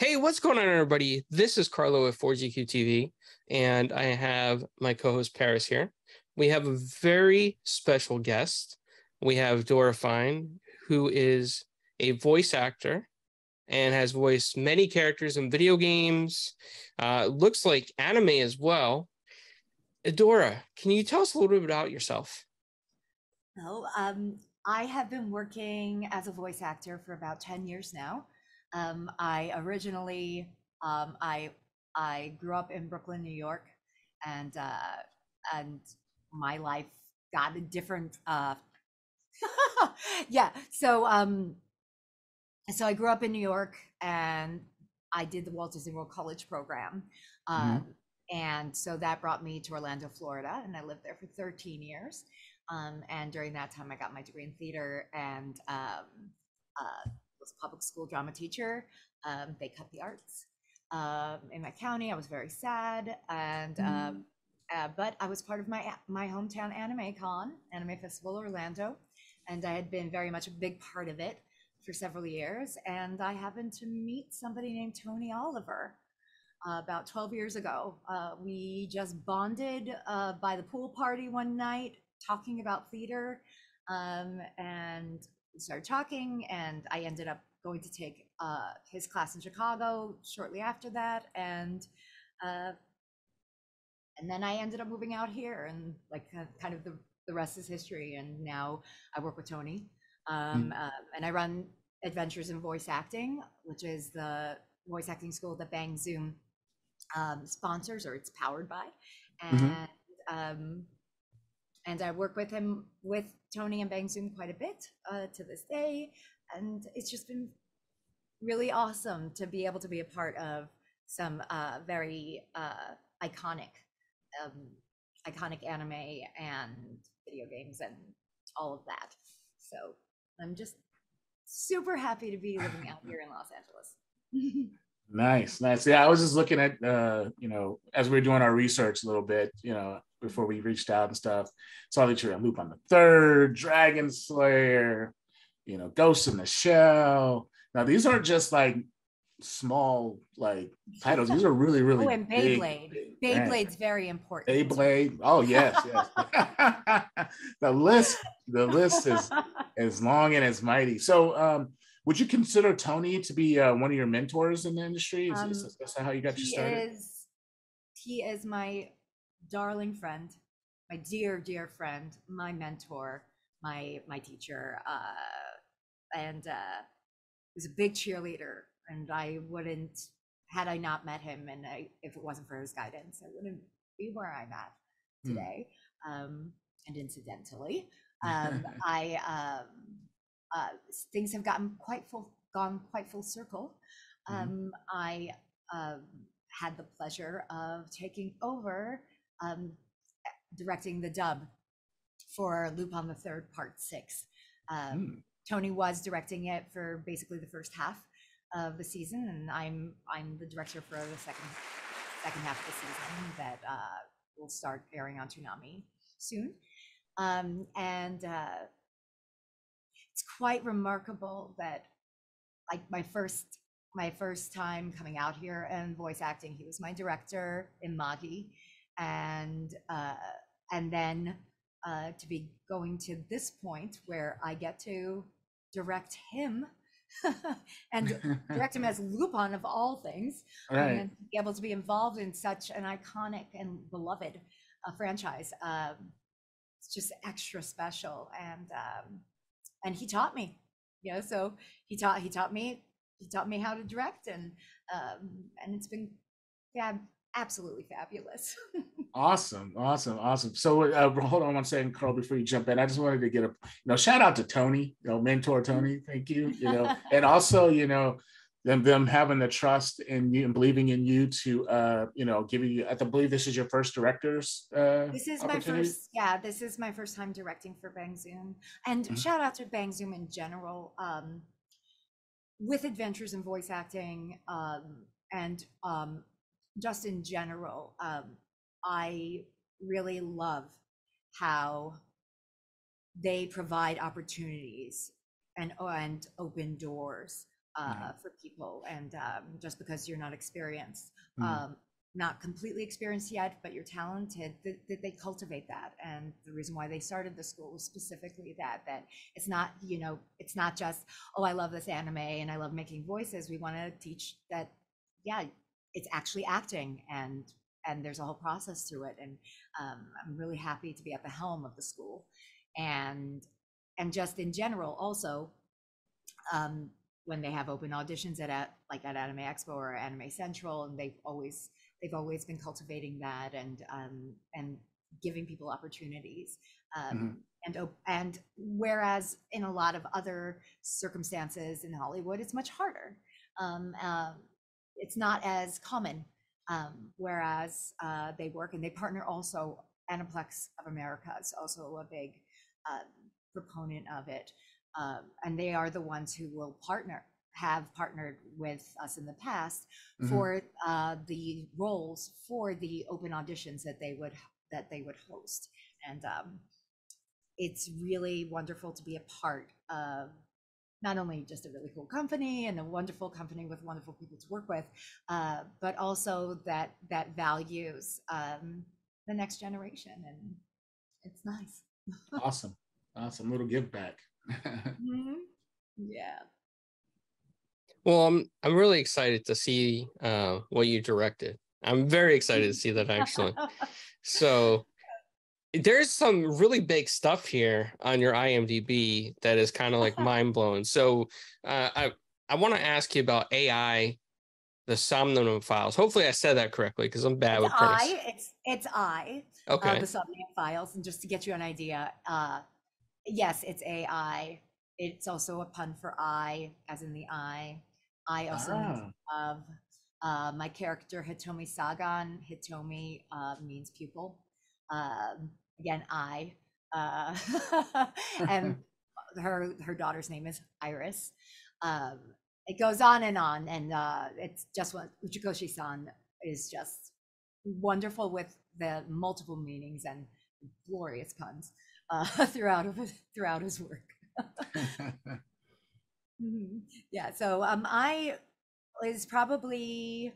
Hey, what's going on, everybody? This is Carlo at 4GQ TV, and I have my co host Paris here. We have a very special guest. We have Dorah Fine, who is a voice actor and has voiced many characters in video games, uh, looks like anime as well. Dora, can you tell us a little bit about yourself? No, um, I have been working as a voice actor for about 10 years now. Um, I originally, um, I, I grew up in Brooklyn, New York, and, uh, and my life got a different, uh, yeah. So, um, so I grew up in New York and I did the Walt Disney World College program. Mhm. Um, and so that brought me to Orlando, Florida, and I lived there for 13 years. Um, and during that time, I got my degree in theater and um, uh, was a public school drama teacher. Um, they cut the arts um, in my county. I was very sad, and um, uh, but I was part of my my hometown anime con, Anime Festival Orlando, and I had been very much a big part of it for several years. And I happened to meet somebody named Tony Oliver uh, about 12 years ago. Uh, we just bonded uh, by the pool party one night, talking about theater, um, and started talking. And I ended up going to take uh, his class in Chicago shortly after that, and uh, and then I ended up moving out here, and like uh, kind of the the rest is history. And now I work with Tony, um, uh, and I run Adventures in Voice Acting, which is the voice acting school that Bang Zoom um, sponsors or it's powered by. And Mhm. um, and I work with him with Tony and Bang Zoom quite a bit uh, to this day. And it's just been really awesome to be able to be a part of some uh, very uh, iconic um, iconic anime and video games and all of that. So I'm just super happy to be living out here in Los Angeles. Nice, nice. Yeah, I was just looking at uh, you know, as we were doing our research a little bit, you know, before we reached out and stuff. Saw that you're in Lupin the Third, Dragon Slayer, you know, Ghost in the Shell. Now these aren't just like small like titles. These are really, really oh, and big, Beyblade. big brands. Beyblade's very important. Beyblade. Oh yes, yes. the list, the list is as long and as mighty. So, um, would you consider Tony to be uh, one of your mentors in the industry? Is, Um, is, that how you got you started? is he is my darling friend, my dear, dear friend, my mentor, my my teacher, uh, and uh, was a big cheerleader. And I wouldn't, had I not met him, and I, if it wasn't for his guidance, I wouldn't be where I'm at Hmm. today. Um, and incidentally, um, I um, uh, things have gotten quite full, gone quite full circle. Mhm. Um, I um, had the pleasure of taking over um, directing the dub for Lupin the Third Part Six. Um, Hmm. Tony was directing it for basically the first half of the season, and I'm I'm the director for the second second half of the season that uh, will start airing on Toonami soon. Um, and uh, it's quite remarkable that like my first my first time coming out here and voice acting, he was my director in Magi, and uh, and then uh, to be going to this point where I get to direct him and direct him as Lupin of all things, right. and be able to be involved in such an iconic and beloved uh, franchise. Um, it's just extra special, and um, and he taught me, you know. So he taught he taught me he taught me how to direct, and um, and it's been yeah absolutely fabulous. Awesome, awesome, awesome. So, uh, hold on one second, Carl, before you jump in. I just wanted to get a, you know, shout out to Tony, you know, mentor Tony. Thank you, you know, and also, you know, them them having the trust in you and believing in you to, uh, you know, give you. I believe this is your first director's. Uh, This is my first, yeah, this is my first time directing for Bang Zoom. And Mhm. shout out to Bang Zoom in general. Um, with adventures in voice acting um, and um, just in general, um, I really love how they provide opportunities and and open doors uh, for people, and um, just because you're not experienced, Mm. um, not completely experienced yet, but you're talented, that, that they cultivate that. And the reason why they started the school was specifically that that it's not, you know, it's not just oh, I love this anime and I love making voices. We want to teach that, yeah, it's actually acting and and there's a whole process to it. And um, I'm really happy to be at the helm of the school, and and just in general also, um, when they have open auditions at, at like at Anime Expo or Anime Central, and they've always they've always been cultivating that and um, and giving people opportunities. Um, Mhm. And and whereas in a lot of other circumstances in Hollywood, it's much harder. Um, um, it's not as common. Um, whereas uh, they work and they partner also. Aniplex of America is also a big um, proponent of it, um, and they are the ones who will partner, have partnered with us in the past Mhm. for uh, the roles for the open auditions that they would that they would host, and um, it's really wonderful to be a part of not only just a really cool company and a wonderful company with wonderful people to work with, uh, but also that that values um, the next generation, and it's nice. awesome. Awesome. Little give back. Mhm. Yeah. Well, I'm I'm really excited to see uh, what you directed. I'm very excited to see that actually. So there's some really big stuff here on your IMDb that is kind of like mind blowing. So uh, I I want to ask you about AI, the Somnium Files. Hopefully, I said that correctly because I'm bad it's with pronouns. I. It's it's I. Okay. uh, the Somnium Files, and just to get you an idea, uh, yes, it's AI. It's also a pun for I, as in the eye. I also Ah. of uh, my character Hitomi Sagan. Hitomi uh, means pupil. Um, again, I. Uh, and her her daughter's name is Iris. Um, it goes on and on, and uh, it's just what Uchikoshi-san is just wonderful with the multiple meanings and glorious puns uh, throughout his, throughout his work. Mhm. Yeah, so um, I is probably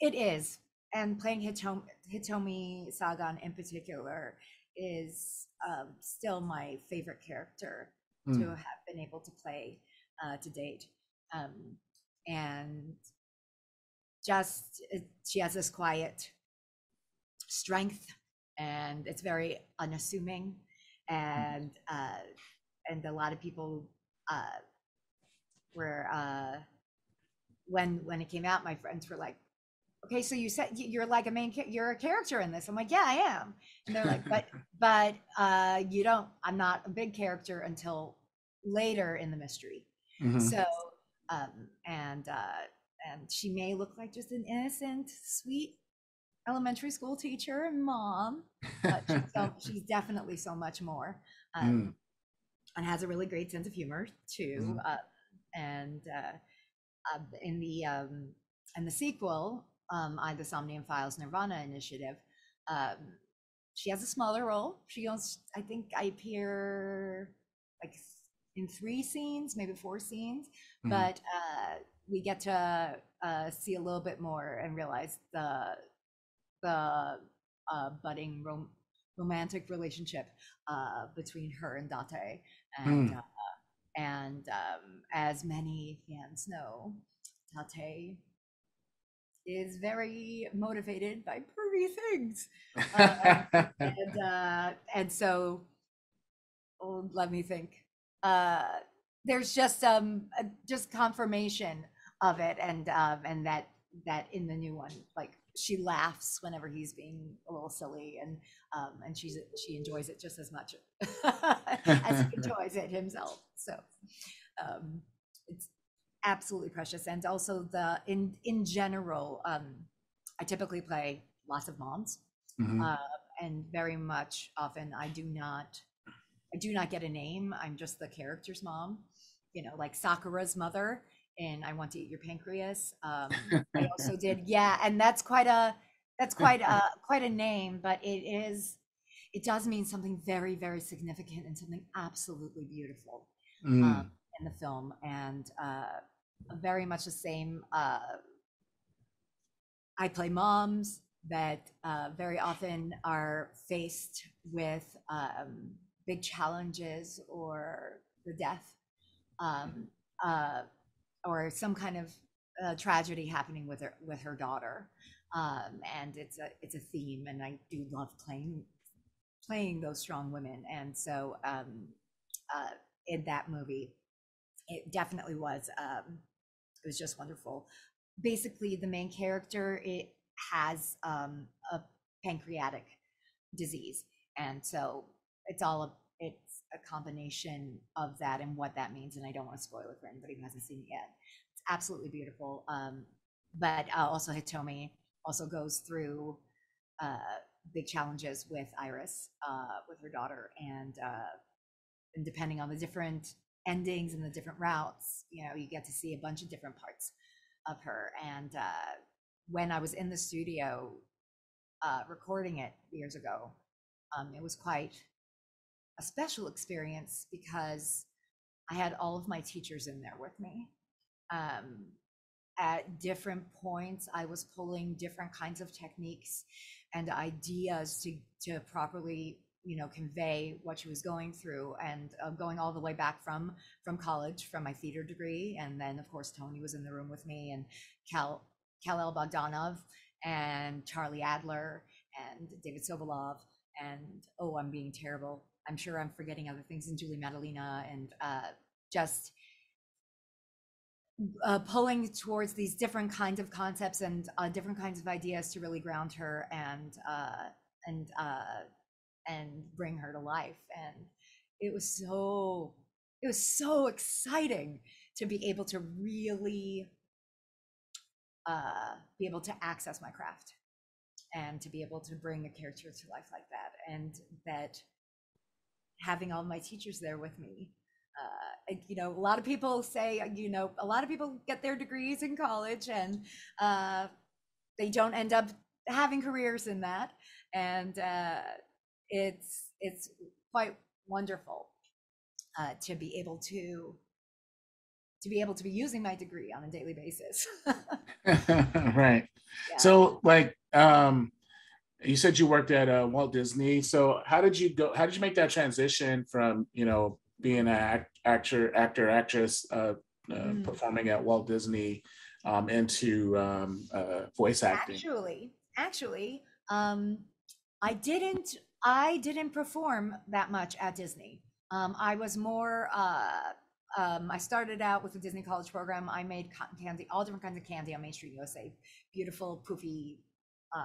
it is, and playing Hitomi, Hitomi Sagan in particular is um, still my favorite character to Mm. have been able to play uh, to date, um, and just she has this quiet strength, and it's very unassuming, and uh, and a lot of people uh, were uh, when when it came out, my friends were like, "Okay, so you said you're like a main, you're a character in this." I'm like, "Yeah, I am," and they're like, "But but uh, you don't. I'm not a big character until later in the mystery." Mhm. So um, and uh, and she may look like just an innocent, sweet elementary school teacher and mom, but she's, so, she's definitely so much more. Um, Mm. and has a really great sense of humor too. Mhm. Uh, and uh, uh, in the um, in the sequel, um, I the Somnium Files Nirvana Initiative, um, she has a smaller role. She goes, I think I appear like in three scenes, maybe four scenes, Mhm. but uh, we get to uh, see a little bit more and realize the the uh, budding rom- romantic relationship uh, between her and Date. And, Mm. uh, and um, as many fans know, Date is very motivated by pervy things. Uh, and, uh, and so, oh, let me think. Uh, there's just um just confirmation of it, and um and that that in the new one, like she laughs whenever he's being a little silly, and um and she's she enjoys it just as much as he enjoys it himself. So um it's absolutely precious, and also the in in general, um I typically play lots of moms Mhm. uh, and very much often I do not I do not get a name. I'm just the character's mom, you know, like Sakura's mother in I Want to Eat Your Pancreas. Um, I also did, yeah, and that's quite a that's quite a quite a name, but it is it does mean something very very significant and something absolutely beautiful Mm. um, in the film, and uh, very much the same. Uh, I play moms that uh, very often are faced with um, big challenges or the death um, uh, or some kind of uh, tragedy happening with her with her daughter. Um, and it's a it's a theme and i do love playing playing those strong women. And so um, uh, in that movie it definitely was um, it was just wonderful. Basically the main character it has um, a pancreatic disease. And so it's all a, combination of that and what that means and i don't want to spoil it for anybody who hasn't seen it yet. It's absolutely beautiful um, but uh, also hitomi also goes through uh, big challenges with iris uh, with her daughter and uh, and depending on the different endings and the different routes you know you get to see a bunch of different parts of her. And uh, when i was in the studio uh, recording it years ago um, it was quite a special experience because I had all of my teachers in there with me. Um, at different points, I was pulling different kinds of techniques and ideas to to properly, you know, convey what she was going through, and uh, going all the way back from from college, from my theater degree, and then of course Tony was in the room with me, and Cal Kal-El Bogdanove, and Charlie Adler, and David Sobolov, and oh, I'm being terrible. I'm sure I'm forgetting other things in Julie Maddalena and uh, just uh, pulling towards these different kinds of concepts and uh, different kinds of ideas to really ground her and uh, and uh, and bring her to life. And it was so it was so exciting to be able to really uh, be able to access my craft and to be able to bring a character to life like that and that having all my teachers there with me. Uh, you know, a lot of people say, uh, you know, a lot of people get their degrees in college and uh, they don't end up having careers in that, and uh, it's it's quite wonderful uh, to be able to to be able to be using my degree on a daily basis. right. Yeah. So, like, um, you said you worked at uh, Walt Disney. So how did you go? How did you make that transition from you know being an act, actor, actor, actress, uh, uh, mm. performing at Walt Disney um, into um, uh, voice acting? Actually, actually, um, I didn't. I didn't perform that much at Disney. Um, I was more. Uh, um, I started out with the Disney College program. I made cotton candy, all different kinds of candy on Main Street USA. Beautiful, poofy uh,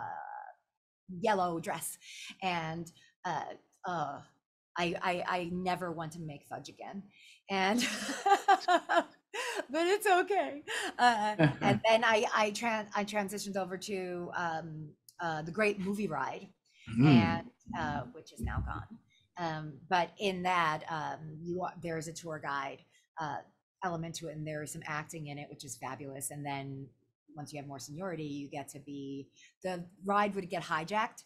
yellow dress and uh, uh, I, I I never want to make fudge again. And but it's okay. Uh, and then I I tran I transitioned over to um, uh, the Great Movie Ride mm. and uh, which is now gone. Um, but in that um, you are, there is a tour guide uh, element to it and there is some acting in it which is fabulous. And then once you have more seniority, you get to be the ride would get hijacked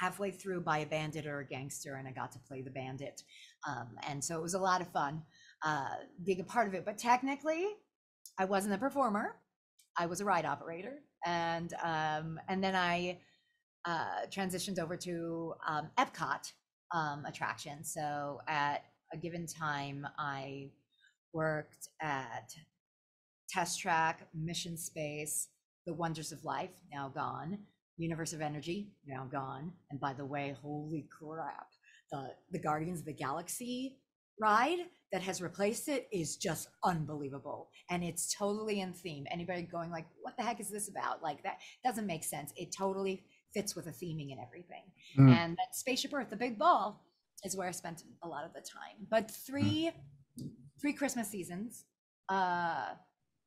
halfway through by a bandit or a gangster, and I got to play the bandit. Um, and so it was a lot of fun uh, being a part of it. But technically, I wasn't a performer; I was a ride operator, and um, and then I uh, transitioned over to um, Epcot um, attraction. So at a given time, I worked at Test Track, Mission Space, The Wonders of Life, now gone, Universe of Energy, now gone. And by the way, holy crap, the, the Guardians of the Galaxy ride that has replaced it is just unbelievable. And it's totally in theme. Anybody going like, what the heck is this about? Like that doesn't make sense. It totally fits with the theming and everything. Mm. And that Spaceship Earth, the big ball, is where I spent a lot of the time. But three, mm. three Christmas seasons, uh,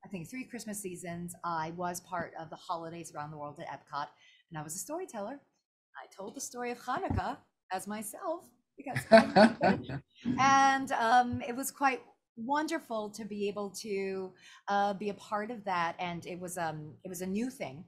I think three Christmas seasons. I was part of the holidays around the world at Epcot, and I was a storyteller. I told the story of Hanukkah as myself because and um, it was quite wonderful to be able to uh, be a part of that. And it was um, it was a new thing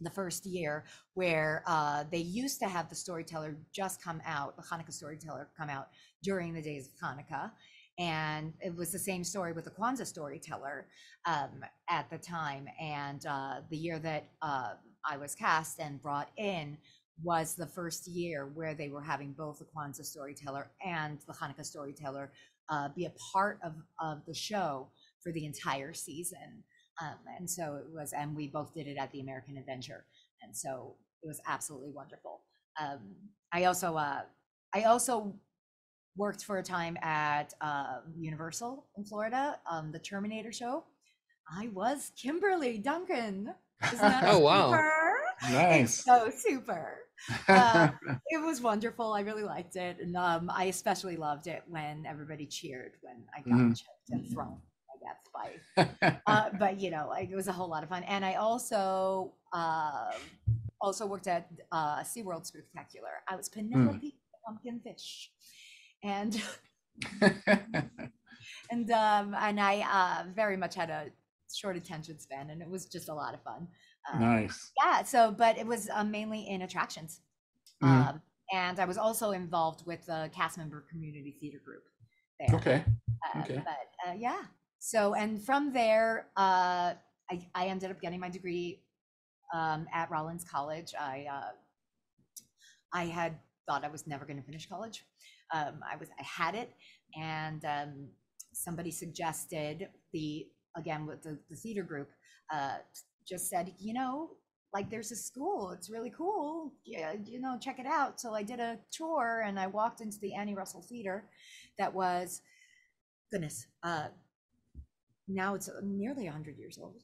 the first year where uh, they used to have the storyteller just come out, the Hanukkah storyteller come out during the days of Hanukkah. And it was the same story with the Kwanzaa storyteller um, at the time. And uh, the year that uh, I was cast and brought in was the first year where they were having both the Kwanzaa storyteller and the Hanukkah storyteller uh, be a part of, of the show for the entire season. Um, and so it was, and we both did it at the American Adventure. And so it was absolutely wonderful. Um, I also, uh, I also worked for a time at uh, Universal in Florida, um, the Terminator show. I was Kimberly Duncan. Isn't that Oh, wow. super? nice. So super. Uh, it was wonderful. I really liked it, and um, I especially loved it when everybody cheered when I got Mhm. choked and thrown. I guess by uh, but you know, like, it was a whole lot of fun. And I also um also worked at uh, SeaWorld Spectacular. I was Penelope the Pumpkin Fish, and and um, and I uh, very much had a short attention span, and it was just a lot of fun. Uh, nice. Yeah. So, but it was uh, mainly in attractions, Mhm. um, and I was also involved with the cast member community theater group there. Okay. Uh, Okay. But uh, yeah. So, and from there, uh, I, I ended up getting my degree um, at Rollins College. I uh, I had thought I was never going to finish college. Um, I was I had it, and um, somebody suggested the again with the, the theater group uh, just said, you know, like there's a school, it's really cool. Yeah, you know, check it out. So I did a tour and I walked into the Annie Russell Theater that was goodness, uh, now it's nearly 100 years old.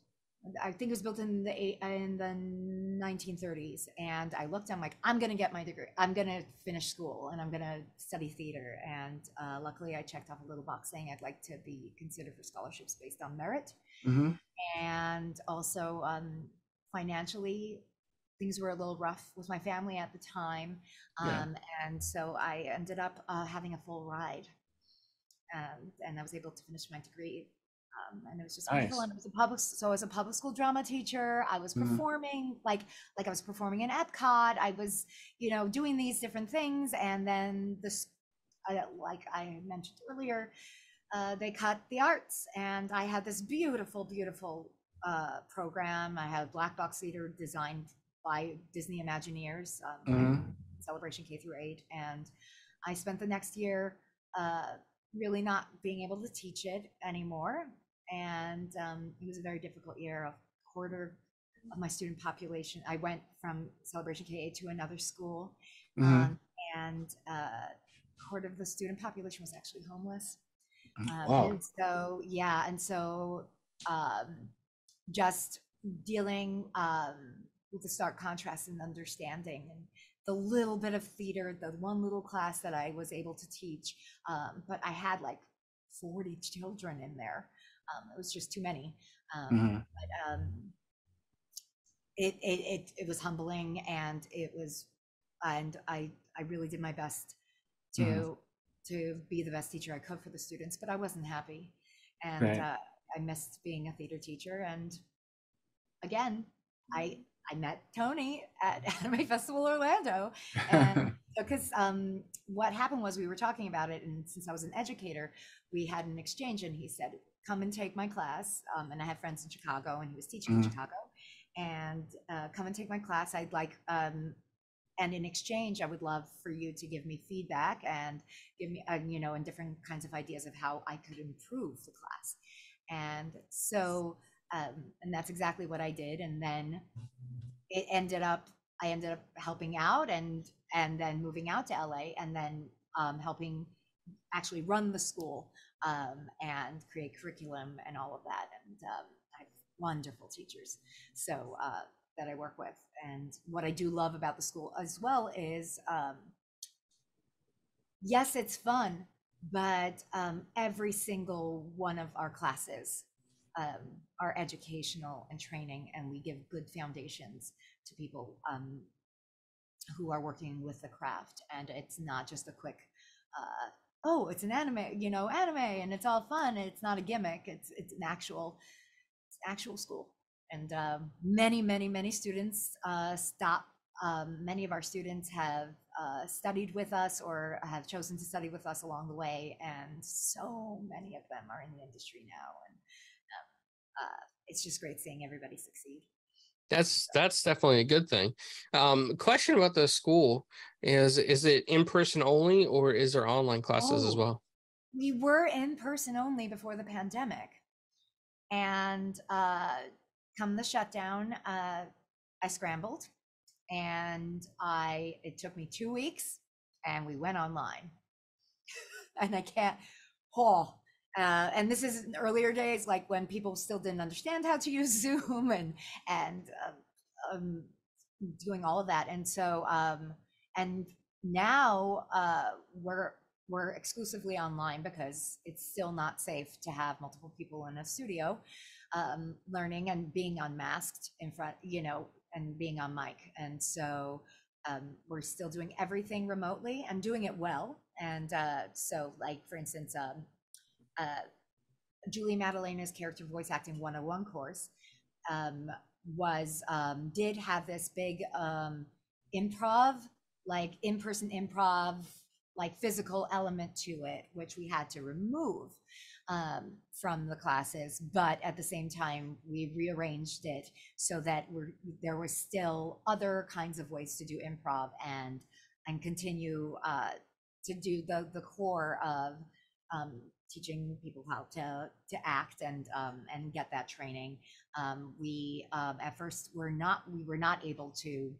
I think it was built in the eight, in the 1930s, and I looked. I'm like, I'm gonna get my degree. I'm gonna finish school, and I'm gonna study theater. And uh, luckily, I checked off a little box saying I'd like to be considered for scholarships based on merit, hmm and also um, financially, things were a little rough with my family at the time, Yeah. um, and so I ended up uh, having a full ride, and and I was able to finish my degree. Um, and it was just wonderful. Nice. And it was a public, so as a public school drama teacher, I was Mhm. performing like like I was performing in Epcot. I was, you know, doing these different things, and then this, uh, like I mentioned earlier, uh, they cut the arts, and I had this beautiful, beautiful uh, program. I had Black Box Theater designed by Disney Imagineers, um, Mhm. Celebration K through eight, and I spent the next year uh, really not being able to teach it anymore, and um, it was a very difficult year. A quarter of my student population, I went from Celebration K eight to another school, Mhm. um, and uh, a quarter of the student population was actually homeless. Um, Wow. And so, yeah, and so um, just dealing um, with the stark contrast and understanding and the little bit of theater, the one little class that I was able to teach, um, but I had like 40 children in there. Um, it was just too many. Um, Mhm. but um, it, it it it was humbling and it was and I I really did my best to Mhm. to be the best teacher I could for the students, but I wasn't happy, and Right. uh, I missed being a theater teacher. And again, I I met Tony at Anime Festival Orlando, and because um, what happened was we were talking about it, and since I was an educator, we had an exchange, and he said, "Come and take my class." Um, and I had friends in Chicago, and he was teaching in Mhm. Chicago, and uh, come and take my class. I'd like, um, and in exchange, I would love for you to give me feedback and give me, uh, you know, and different kinds of ideas of how I could improve the class. And so, um, and that's exactly what I did. And then it ended up I ended up helping out and and then moving out to LA and then um, helping actually run the school um, and create curriculum and all of that. And um, I have wonderful teachers so uh, that I work with. And what I do love about the school as well is um, yes, it's fun, but um, every single one of our classes um, are educational and training, and we give good foundations to people um, who are working with the craft. And it's not just a quick, uh, oh, it's an anime, you know, anime, and it's all fun. It's not a gimmick. It's it's an actual, it's actual school. And um, many, many, many students uh, stop. Um, many of our students have uh, studied with us or have chosen to study with us along the way. And so many of them are in the industry now. And um, uh, it's just great seeing everybody succeed. That's that's definitely a good thing. Um, question about the school is is it in person only or is there online classes oh, as well? We were in person only before the pandemic, and uh, come the shutdown, uh, I scrambled, and I it took me two weeks, and we went online, and I can't. Oh, uh, and this is earlier days, like when people still didn't understand how to use Zoom and and uh, um, doing all of that. And so, um, and now uh, we're we're exclusively online because it's still not safe to have multiple people in a studio um, learning and being unmasked in front, you know, and being on mic. And so um, we're still doing everything remotely and doing it well. And uh, so, like for instance, um, uh, Julie Maddalena's character voice acting 101 course um, was um, did have this big um, improv, like in-person improv, like physical element to it, which we had to remove um, from the classes. But at the same time, we rearranged it so that there was still other kinds of ways to do improv and and continue uh, to do the the core of um, teaching people how to to act and um, and get that training. Um, we um, at first were not we were not able to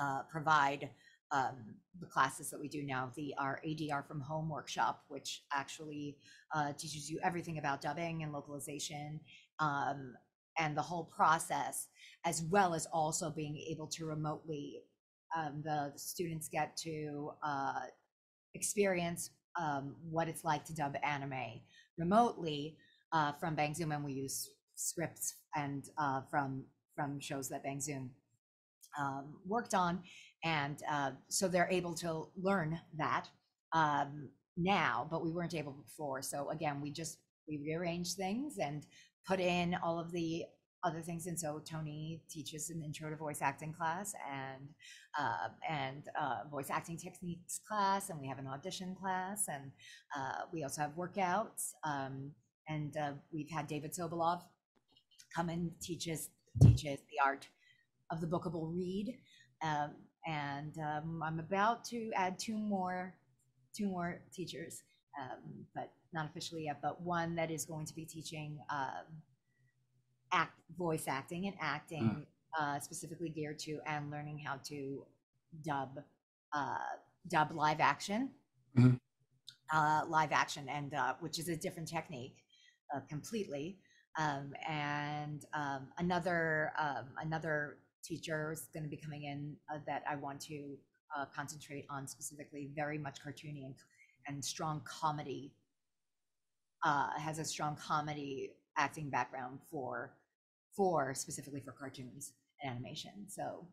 uh, provide um, the classes that we do now. The our ADR from home workshop, which actually uh, teaches you everything about dubbing and localization um, and the whole process, as well as also being able to remotely. The students get to uh, experience um, what it's like to dub anime remotely uh, from Bang Zoom, and we use scripts and uh, from from shows that Bang Zoom um, worked on, and uh, so they're able to learn that um, now, but we weren't able before. So again, we just we rearranged things and put in all of the other things. And so Tony teaches an intro to voice acting class and uh, and uh, voice acting techniques class, and we have an audition class, and uh, we also have workouts. Um, and uh, we've had David Sobolov come and teaches teaches the art of the bookable read. Um, and um, I'm about to add two more two more teachers, um, but not officially yet. But one that is going to be teaching um, act voice acting and acting mm. uh, specifically geared to and learning how to dub uh, dub live action mm-hmm. uh, live action and uh, which is a different technique uh, completely um, and um, another um, another teacher is going to be coming in uh, that I want to uh, concentrate on specifically very much cartoony and, and strong comedy uh, has a strong comedy acting background for for specifically for cartoons and animation. So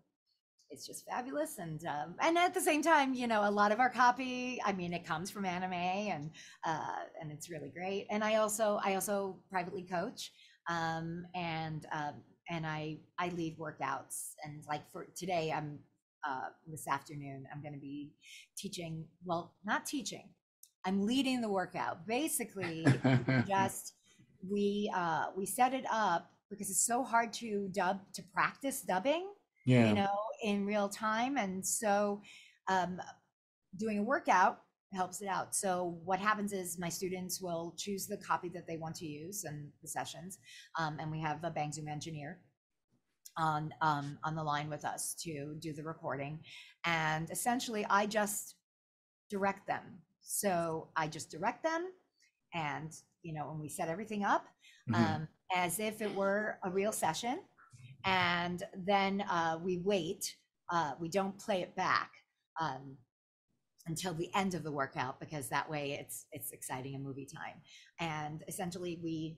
it's just fabulous and um, and at the same time you know a lot of our copy i mean it comes from anime and uh, and it's really great. And i also i also privately coach um, and um, and i i lead workouts. And like for today i'm uh, this afternoon i'm going to be teaching well not teaching i'm leading the workout. Basically just we uh, we set it up because it's so hard to dub to practice dubbing yeah. you know in real time and so um, doing a workout helps it out so what happens is my students will choose the copy that they want to use and the sessions um, and we have a bang zoom engineer on um, on the line with us to do the recording and essentially i just direct them so i just direct them and you know when we set everything up mm-hmm. As if it were a real session. And then uh, we wait, uh, we don't play it back um, until the end of the workout because that way it's it's exciting and movie time. And essentially we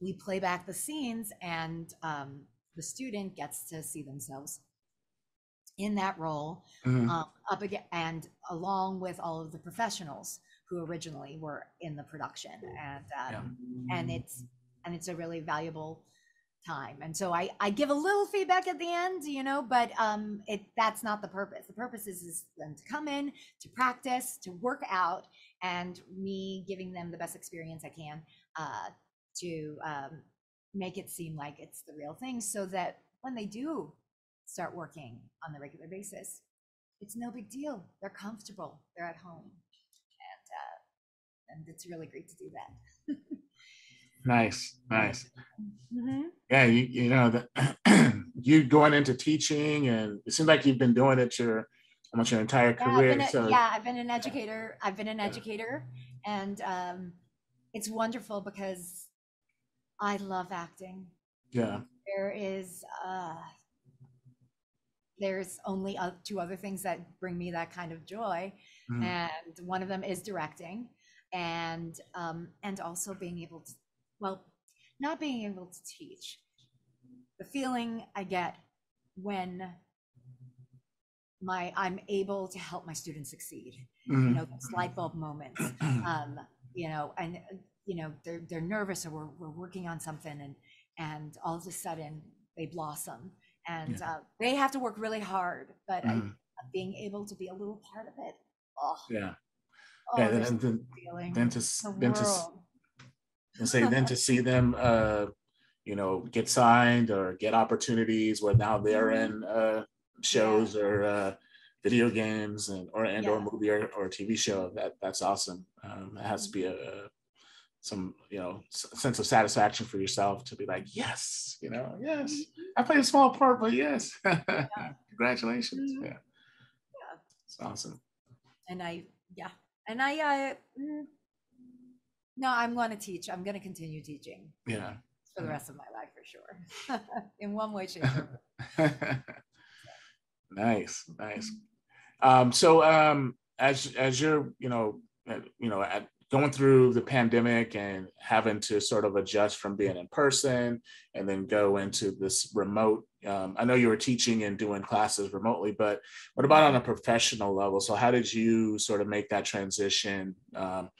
we play back the scenes and um, the student gets to see themselves in that role mm-hmm. um, up again and along with all of the professionals who originally were in the production and um, yeah. and it's and it's a really valuable time. And so I, I give a little feedback at the end, you know, but um, it that's not the purpose. The purpose is, is them to come in, to practice, to work out, and me giving them the best experience I can uh, to um, make it seem like it's the real thing so that when they do start working on the regular basis, it's no big deal. They're comfortable, they're at home. And, uh, and it's really great to do that. Nice, nice. Mhm. Yeah, you, you know, the, you going into teaching, and it seems like you've been doing it your almost your entire Yeah, I've career. been a- so yeah, I've been an educator. I've been an educator, and um, it's wonderful because I love acting. yeah, There is uh, there's only two other things that bring me that kind of joy, Mm. and one of them is directing, and um, and also being able to, well, not being able to teach. The feeling I get when my I'm able to help my students succeed you Mhm. know those light bulb moments um you know and you know they're they're nervous or we're, we're working on something and and all of a sudden they blossom and uh, they have to work really hard but Mhm. I, being able to be a little part of it oh, yeah, oh yeah. Then, then, feeling then to the then to. And say then to see them uh you know get signed or get opportunities where now they're in uh shows or uh video games and or and or movie or, or tv show that that's awesome. Um it has to be a, a some you know sense of satisfaction for yourself to be like yes you know yes i played a small part but yes. Congratulations. Mhm. yeah. Yeah. it's awesome. And i yeah. And i uh mm, no i'm going to teach i'm going to continue teaching yeah for the rest of my life for sure in one way shape or form. nice, nice. Um, so um, as as you're, you know, uh, you know, at, going through the pandemic and having to sort of adjust from being in person and then go into this remote. Um, I know you were teaching and doing classes remotely, but what about on a professional level? So how did you sort of make that transition? Um,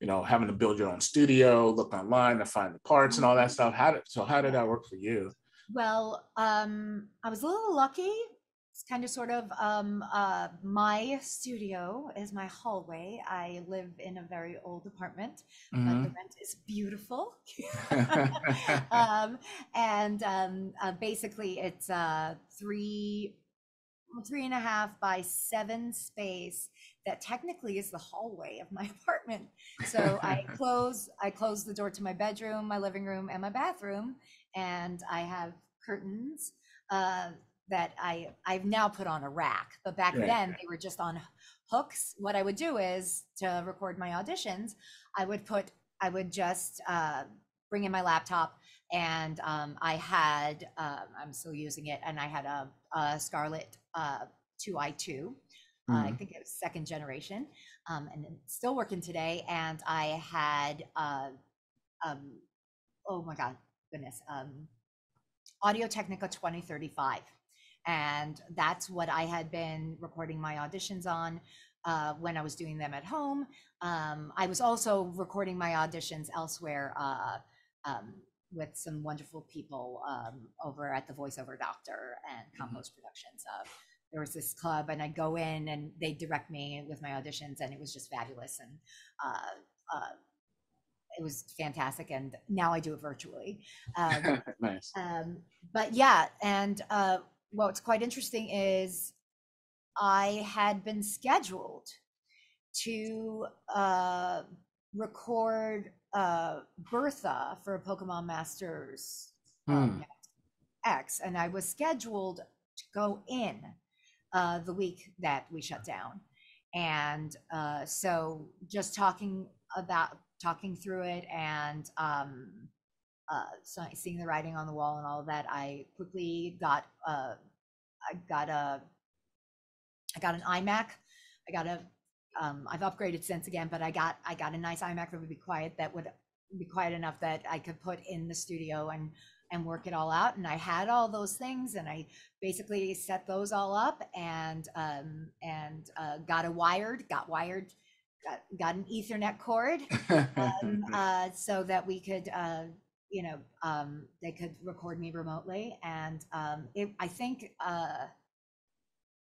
you know, having to build your own studio, look online to find the parts and all that stuff. How did so? How did that work for you? Well, um, I was a little lucky. It's kind of sort of um, uh, my studio is my hallway. I live in a very old apartment, but Mhm. the rent is beautiful. um, and um, uh, basically, it's uh, three, three and a half by seven space that technically is the hallway of my apartment. So I close, I close the door to my bedroom, my living room, and my bathroom, and I have curtains uh, that I I've now put on a rack. But back Right, then they were just on hooks. What I would do is to record my auditions, I would put I would just uh, bring in my laptop, and um, I had um, I'm still using it, and I had a, a Scarlett uh, 2i2. Uh, I think it was second generation, um, and still working today. And I had, uh, um, oh my God, goodness, um, Audio Technica 2035. And that's what I had been recording my auditions on uh, when I was doing them at home. Um, I was also recording my auditions elsewhere uh, um, with some wonderful people um, over at the Voiceover Doctor and Compost Productions. Uh, there was this club, and I'd go in and they'd direct me with my auditions, and it was just fabulous. And uh, uh, it was fantastic. And now I do it virtually. Um, nice. um, but yeah, and uh, what's quite interesting is I had been scheduled to uh, record uh, Bertha for Pokemon Masters um, Hmm. X, and I was scheduled to go in uh, the week that we shut down. And uh, so just talking about talking through it and um, uh, so seeing the writing on the wall and all of that, I quickly got uh, I got a I got an iMac. I got a um, I've upgraded since again, but I got I got a nice iMac that would be quiet that would be quiet enough that I could put in the studio and and work it all out. And I had all those things, and I basically set those all up and um, and uh, got a wired, got wired, got got an Ethernet cord um, uh, so that we could uh, you know, um, they could record me remotely. And um, it, I think, uh,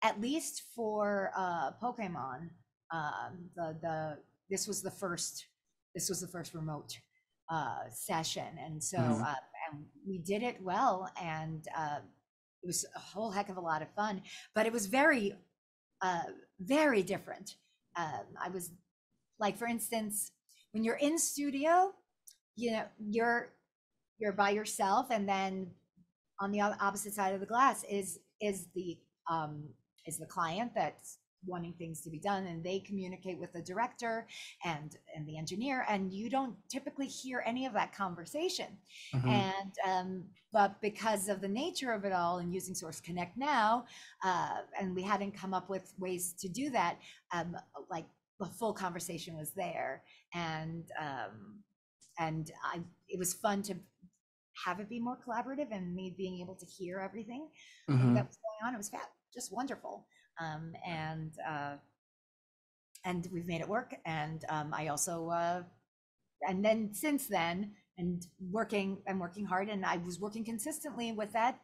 at least for uh, Pokemon, um, the the this was the first this was the first remote uh, session, and so Mhm. uh, and we did it well, and uh, it was a whole heck of a lot of fun. But it was very uh, very different. Um, I was like, for instance, when you're in studio, you know, you're you're by yourself, and then on the opposite side of the glass is is the um, is the client that's wanting things to be done, and they communicate with the director and and the engineer, and you don't typically hear any of that conversation. Mhm. And um, but because of the nature of it all and using Source Connect now, uh, and we hadn't come up with ways to do that, um, like the full conversation was there, and um, and I it was fun to have it be more collaborative and me being able to hear everything Mhm. that was going on. It was fa- just wonderful, um, and uh, and we've made it work. And um, I also uh, and then since then and working i'm working hard and i was working consistently with that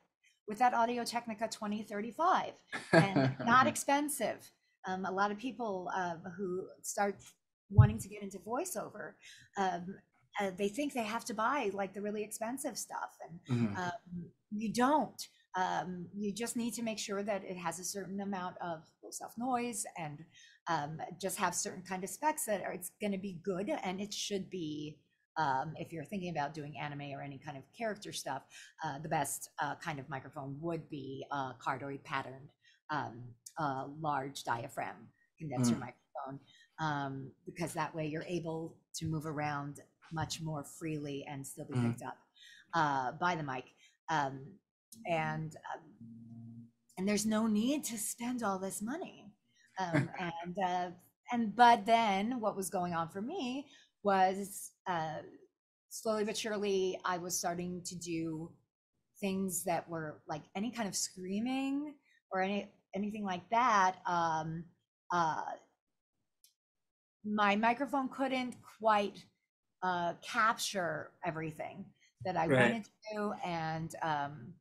with that audio technica 2035 and not expensive um, a lot of people uh, who start wanting to get into voiceover um, uh, they think they have to buy like the really expensive stuff and Mhm. um, you don't. Um, you just need to make sure that it has a certain amount of low self noise and um, just have certain kind of specs that are, it's going to be good and it should be. Um, if you're thinking about doing anime or any kind of character stuff, uh, the best uh, kind of microphone would be a cardioid patterned, um, uh, large diaphragm condenser Mm. microphone, um, because that way you're able to move around much more freely and still be Mhm. picked up uh, by the mic. Um, and um, and there's no need to spend all this money. Um, and uh, and but then what was going on for me was uh, slowly but surely I was starting to do things that were like any kind of screaming or any anything like that. Um, uh, my microphone couldn't quite uh, capture everything that I Right. wanted to do, and um,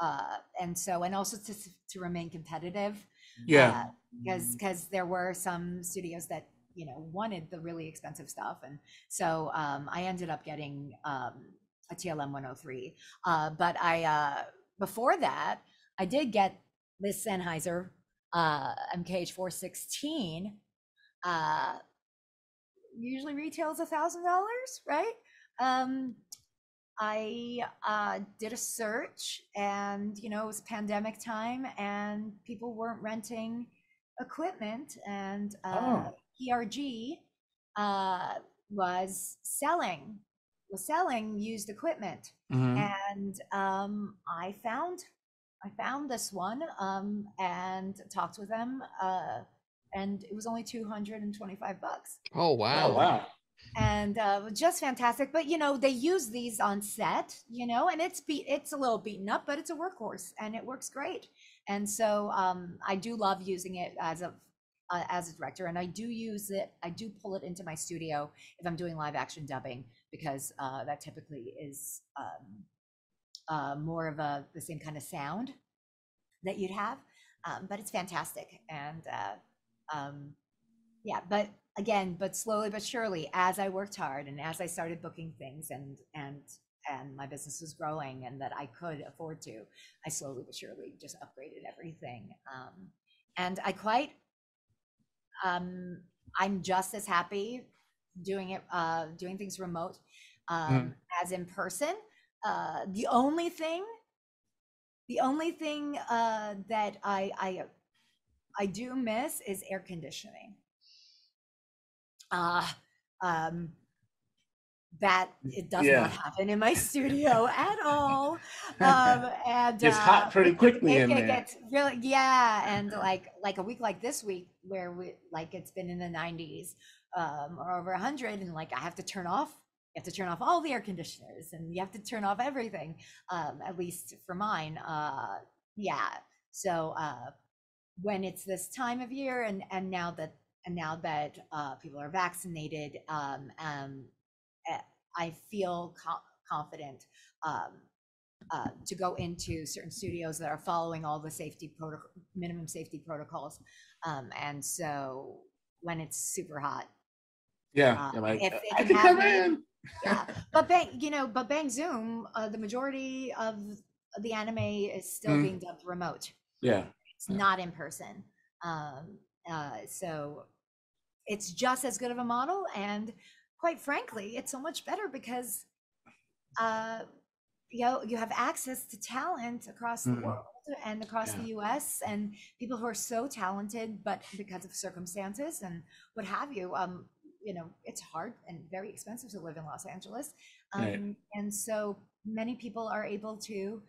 uh, and so and also to to remain competitive yeah. because because there were some studios that you know wanted the really expensive stuff and so um, i ended up getting um, a tlm 103 uh, but i uh, before that i did get this sennheiser uh, mkh 416 uh, usually retails a thousand dollars right um, I uh, did a search, and you know it was pandemic time, and people weren't renting equipment, and uh, Oh. PRG uh, was selling was selling used equipment, Mhm. and um, I found I found this one um, and talked with them, uh, and it was only two hundred and twenty five bucks Oh wow. Oh wow. And uh, just fantastic. But you know, they use these on set, you know, and it's be it's a little beaten up, but it's a workhorse and it works great. And so um, I do love using it as a uh, as a director, and I do use it. I do pull it into my studio if I'm doing live action dubbing because uh, that typically is um, uh, more of a the same kind of sound that you'd have. Um, but it's fantastic, and uh, um, yeah, but again, but slowly but surely, as I worked hard and as I started booking things and and and my business was growing and that I could afford to, I slowly but surely just upgraded everything. Um, and I quite, um, I'm just as happy doing it, uh, doing things remote um, as in person. Uh, the only thing, the only thing uh, that I I I do miss is air conditioning. Uh, um, that it does Yeah. not happen in my studio at all. Um, and It's hot uh, pretty quickly it, in it there. gets really yeah, and like like a week like this week where we like it's been in the 90s um, or over 100, and like I have to turn off. You have to turn off all the air conditioners, and you have to turn off everything. Um, at least for mine, uh, yeah. So uh, when it's this time of year, and and now that and now that uh, people are vaccinated, um, um, eh, I feel co- confident um, uh, to go into certain studios that are following all the safety protocol, minimum safety protocols. Um, and so when it's super hot, Yeah, Uh, like if it I can happen- in. yeah. But bang, you know, but bang Zoom, uh, the majority of the anime is still Mm. being dubbed remote. Yeah, It's Yeah. not in person. Um, uh, so it's just as good of a model. And quite frankly, it's so much better because uh, you know, you have access to talent across the Mhm. world and across the US and people who are so talented, but because of circumstances and what have you, um, you know, it's hard and very expensive to live in Los Angeles. Um, Right. And so many people are able to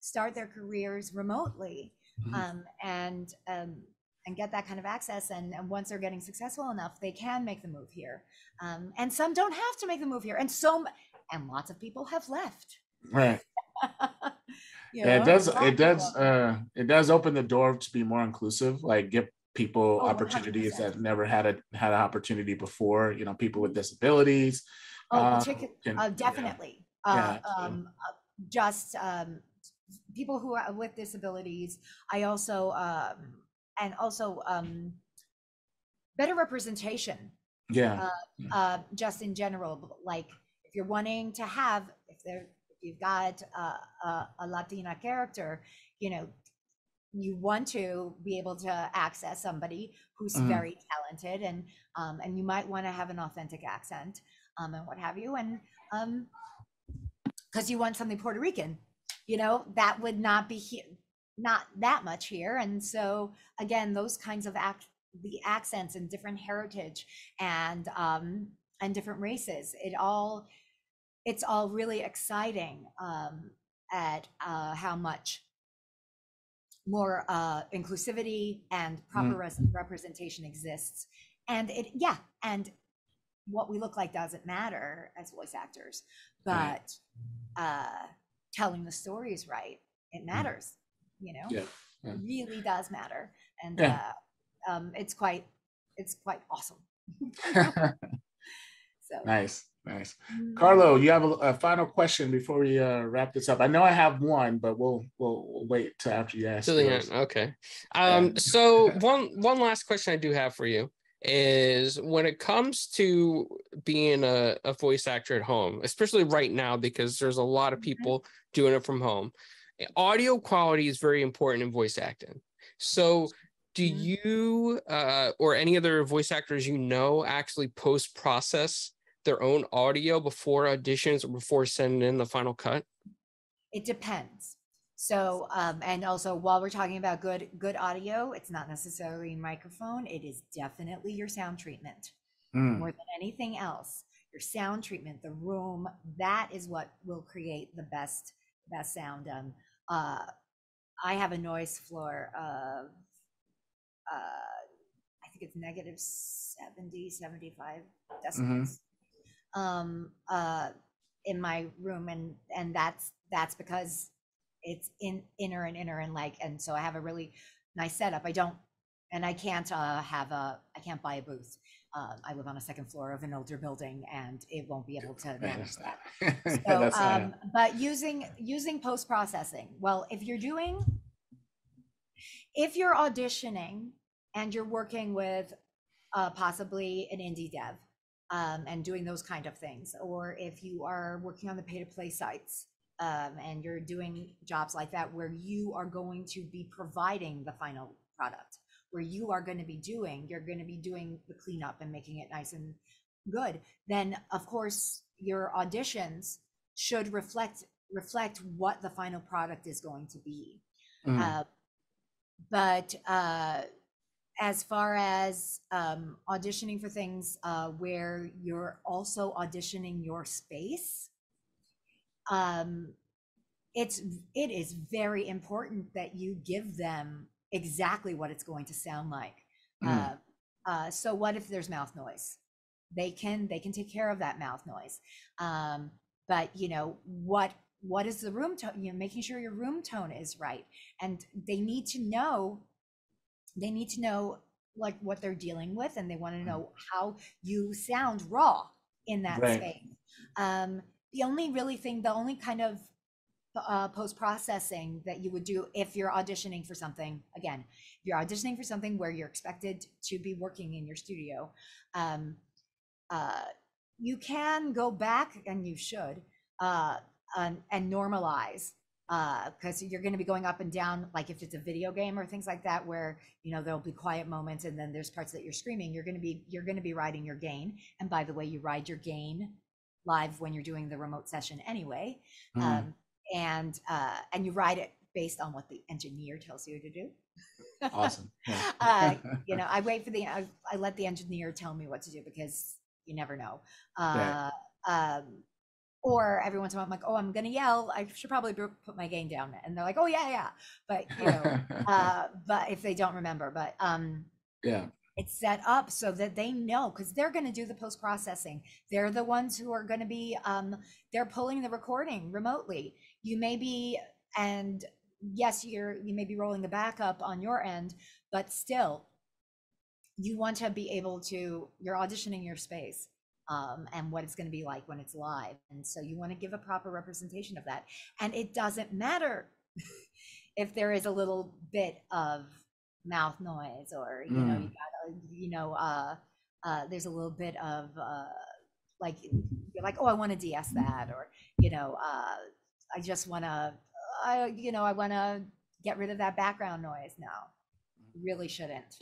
start their careers remotely Mhm. um, and um, and get that kind of access. And, and once they're getting successful enough, they can make the move here. Um, and some don't have to make the move here, and so and lots of people have left. right. You Yeah, it does. It does. Uh, it does open the door to be more inclusive. Like give people Oh, opportunities 100%. that never had a had an opportunity before. You know, people with disabilities. Oh, uh, can- uh, definitely. Yeah, Uh, so- um, uh, just um, people who are with disabilities. I also um, and also um, better representation. Yeah, uh, just in general, like if you're wanting to have, if there, if you've got uh, a, a Latina character, you know, you want to be able to access somebody who's Mhm. very talented and um, and you might want to have an authentic accent um, and what have you, and um, because you want something Puerto Rican, you know, that would not be here, not that much here, and so again, those kinds of act the accents and different heritage and um and different races it all it's all really exciting um at uh how much more uh inclusivity and proper res- representation exists and it yeah and what we look like doesn't matter as voice actors Right. but uh telling the stories right it matters you know yeah. yeah. it really does matter and Yeah. uh, um, it's quite it's quite awesome so nice, nice. mm, Carlo, you have a, a final question before we uh, wrap this up. I know I have one, but we'll we'll, we'll wait till after you ask. to the end. Okay. Um, so one one last question I do have for you is when it comes to being a, a voice actor at home, especially right now, because there's a lot of Mhm. people doing it from home, audio quality is very important in voice acting. So do Mhm. you uh, or any other voice actors you know actually post process their own audio before auditions or before sending in the final cut? it depends so um and also while we're talking about good good audio it's not necessarily microphone it is definitely your sound treatment Mm, more than anything else your sound treatment the room that is what will create the best best sound um uh i have a noise floor of uh i think it's negative 70 75 decibels. Um uh in my room and and that's that's because it's in inner and inner and like and so i have a really nice setup. I don't and i can't uh have a i can't buy a booth um, I live on a second floor of an older building and it won't be able to manage that. So, um, but using using post processing. Well, if you're doing, if you're auditioning and you're working with uh, possibly an indie dev um, and doing those kind of things, or if you are working on the pay to play sites um, and you're doing jobs like that where you are going to be providing the final product, where you are going to be doing, you're going to be doing the cleanup and making it nice and good, then of course your auditions should reflect reflect what the final product is going to be. mm, Uh, but uh, as far as um, auditioning for things uh, where you're also auditioning your space, um, it's it is very important that you give them exactly what it's going to sound like. Mm. Uh, uh, so what if there's mouth noise? They can they can take care of that mouth noise. Um, but you know what what is the room tone? You know, making sure your room tone is right, and they need to know they need to know like what they're dealing with and they want to know how you sound raw in that Right. space um the only really thing, the only kind of uh, post processing that you would do if you're auditioning for something, again, if you're auditioning for something where you're expected to be working in your studio, um, uh, you can go back and you should uh, and, and normalize because uh, you're going to be going up and down like if it's a video game or things like that where you know there'll be quiet moments and then there's parts that you're screaming you're going to be you're going to be riding your gain. And by the way you ride your gain live when you're doing the remote session anyway. Mm. um, and uh, and you ride it based on what the engineer tells you to do awesome uh, you know i wait for the I, I, let the engineer tell me what to do because you never know uh, um, or every once in a while, I'm like, oh, I'm gonna yell. I should probably put my gain down. And they're like, oh yeah, yeah. But you know, uh, but if they don't remember, but um, yeah, it's set up so that they know because they're going to do the post processing. They're the ones who are going to be um, they're pulling the recording remotely. You may be and yes, you're you may be rolling the backup on your end, but still, you want to be able to you're auditioning your space um, and what it's going to be like when it's live. And so you want to give a proper representation of that. And it doesn't matter if there is a little bit of mouth noise or, you mm. know, you, got, you know, uh, uh, there's a little bit of uh, like, you're like, oh, I want to DS that, or, you know, uh, I just want to, I, you know, I want to get rid of that background noise. No, really shouldn't.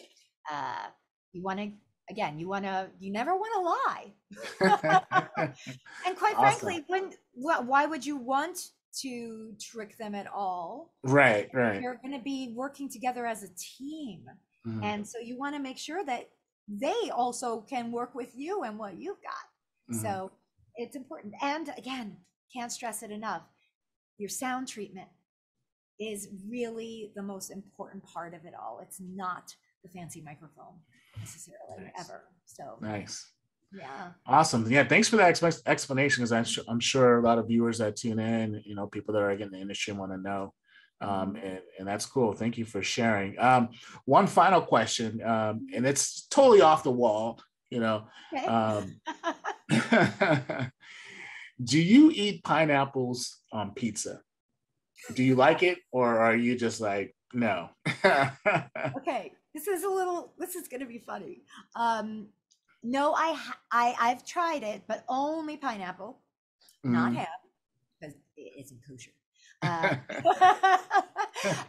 Uh, you want to again you want to you never want to lie and quite awesome. frankly when why would you want to trick them at all right right you're going to be working together as a team mm-hmm. and so you want to make sure that they also can work with you and what you've got mm-hmm. so it's important and again can't stress it enough your sound treatment is really the most important part of it all it's not the fancy microphone necessarily nice. ever. So nice. Yeah. Awesome. Yeah. Thanks for that exp- explanation. Because I'm, sure, I'm sure a lot of viewers that tune in, you know, people that are in the industry want to know. Um, mm-hmm. and, and that's cool. Thank you for sharing. Um, one final question, um, and it's totally off the wall, you know. Okay. Do you eat pineapples on pizza? Do you like it, or are you just like, no? okay this is a little this is going to be funny um no i i i've tried it but only pineapple mm. not ham because it isn't kosher uh,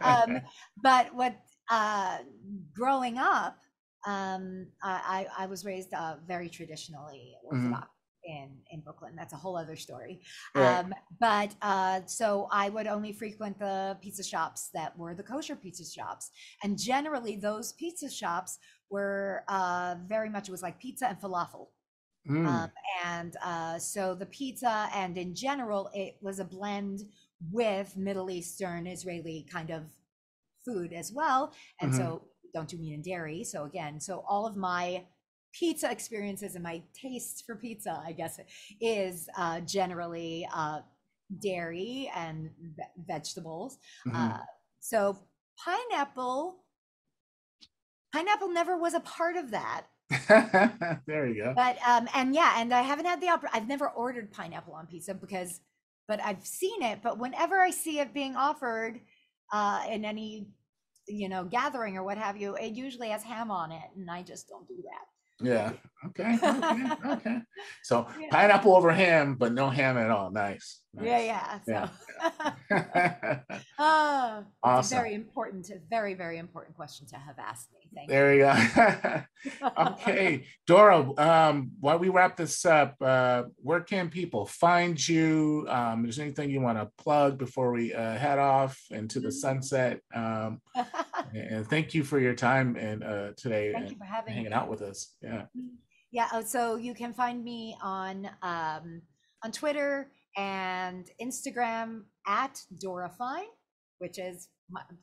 um, but what uh growing up um i i, I was raised uh, very traditionally mm-hmm. orthodox mm in in Brooklyn. That's a whole other story. Right. Um, but uh, so I would only frequent the pizza shops that were the kosher pizza shops, and generally those pizza shops were uh, very much it was like pizza and falafel. Mm. Um, and uh, so the pizza and in general it was a blend with Middle Eastern Israeli kind of food as well, and mm-hmm. so don't do meat and dairy. So again, so all of my pizza experiences and my taste for pizza, I guess, is uh, generally uh, dairy and ve- vegetables. Mm-hmm. Uh, so pineapple, pineapple never was a part of that. there you go. But um, and yeah, and I haven't had the opera. I've never ordered pineapple on pizza because, but I've seen it. But whenever I see it being offered uh, in any you know gathering or what have you, it usually has ham on it, and I just don't do that. Yeah. Okay. Okay. okay. So yeah. pineapple over ham, but no ham at all. Nice. Nice. Yeah. Yeah. So. Yeah. oh, awesome. very important, very, very important question to have asked me. Thank there you, go. okay. Dorah, um, while we wrap this up, uh, where can people find you? Um, is anything you want to plug before we uh, head off into the mm-hmm. sunset? Um, and thank you for your time and uh, today. Thank you for having hanging me. out with us. Yeah. Yeah. Oh, so you can find me on um, on Twitter and Instagram at Dorah Fine, which is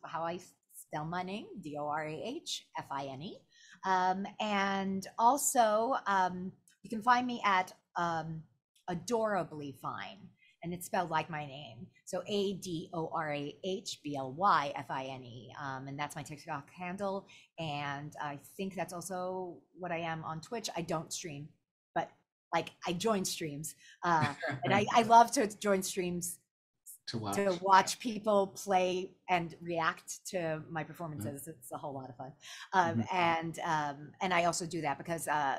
how I spell my name, D O R A H F I N E. Um, and also, um, you can find me at um, Adorably Fine and it's spelled like my name. So A D O R A H B L Y F I N E. Um, and that's my TikTok handle. And I think that's also what I am on Twitch. I don't stream, like I join streams, uh, and I, I love to join streams to watch. to watch people play and react to my performances. It's a whole lot of fun, um, Mhm. and um, and I also do that because uh,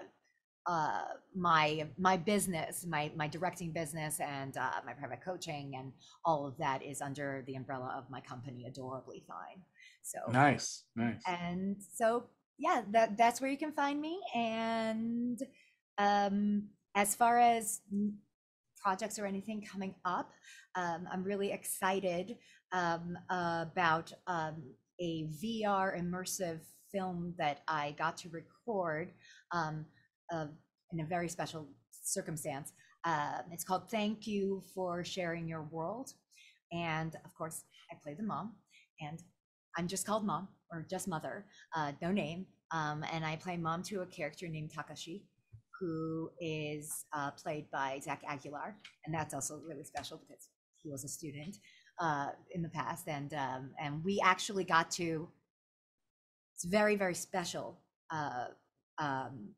uh, my my business, my my directing business, and uh, my private coaching, and all of that is under the umbrella of my company, Adorably Fine. So Nice, nice. and so yeah that that's where you can find me and um as far as projects or anything coming up um i'm really excited um about um a vr immersive film that i got to record uh, in a very special circumstance. Um it's called thank you for sharing your world. And of course i play the mom and I'm just called mom or just mother, uh, no name. Um, and I play mom to a character named Takashi, who is uh, played by Zach Aguilar. And that's also really special because he was a student uh, in the past. And, um, and we actually got to, it's very, very special uh, um,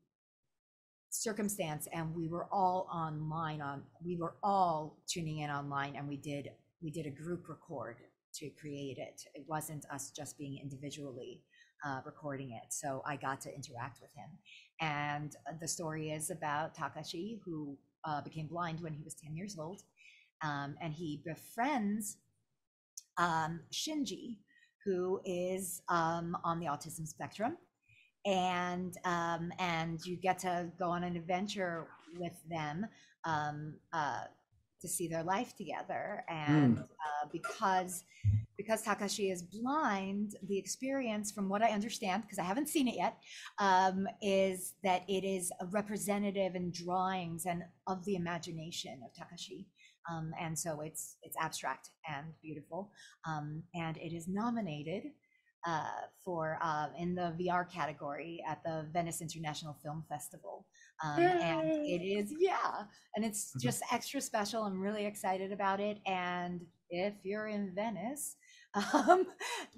circumstance. And we were all online on, we were all tuning in online and we did, we did a group record to create it. It wasn't us just being individually uh, recording it. So I got to interact with him. And the story is about Takashi, who uh, became blind when he was 10 years old. Um, and he befriends um, Shinji, who is um, on the autism spectrum. And um, and you get to go on an adventure with them um, uh, to see their life together. And uh, because because Takashi is blind, the experience, from what I understand, because I haven't seen it yet, um, is that it is a representative in drawings and of the imagination of Takashi. Um, and so it's it's abstract and beautiful, um, and it is nominated uh, for uh, in the VR category at the Venice International Film Festival. Um, and it is yeah, and it's Mhm. just extra special. I'm really excited about it. And if you're in Venice, um,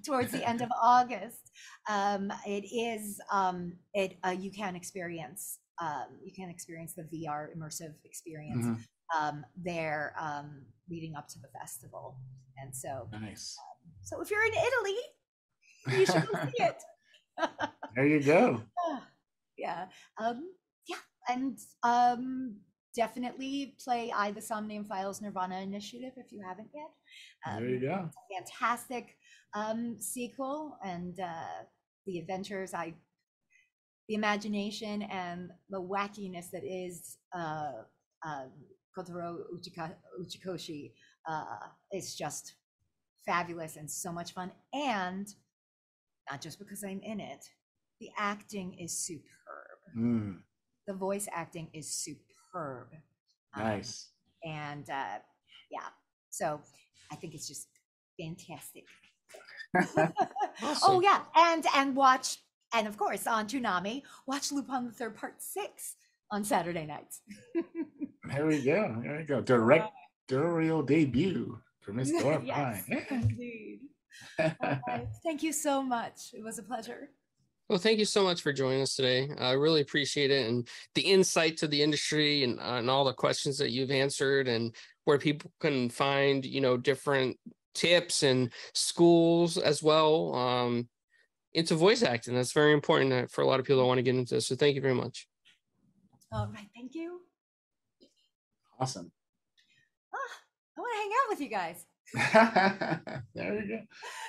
towards the end of August, um, it is um, it uh, you can experience um, you can experience the VR immersive experience Mhm. um, there um, leading up to the festival. And so, Nice. so if you're in Italy, you should go see it. There you go. yeah, um, yeah, and um, definitely play AI the Somnium Files Nirvana Initiative if you haven't yet. Um, There you go. fantastic um, sequel and uh, the adventures I the imagination and the wackiness that is uh, um, Kotaro Uchika- Uchikoshi uh, is just fabulous and so much fun and not just because I'm in it the acting is superb Mm, the voice acting is superb Um, nice. and uh, yeah so i think it's just fantastic oh yeah and and watch and of course on Toonami, watch lupin the third part six on saturday nights There we go. There we go. Directorial debut for Miss Dorah yes Fine. indeed right. thank you so much it was a pleasure Well, thank you so much for joining us today. I really appreciate it and the insight to the industry and, uh, and all the questions that you've answered and where people can find, you know, different tips and schools as well um, into voice acting. That's very important uh, for a lot of people that want to get into this. So thank you very much. all right thank you Awesome. i want to hang out with you guys there we go.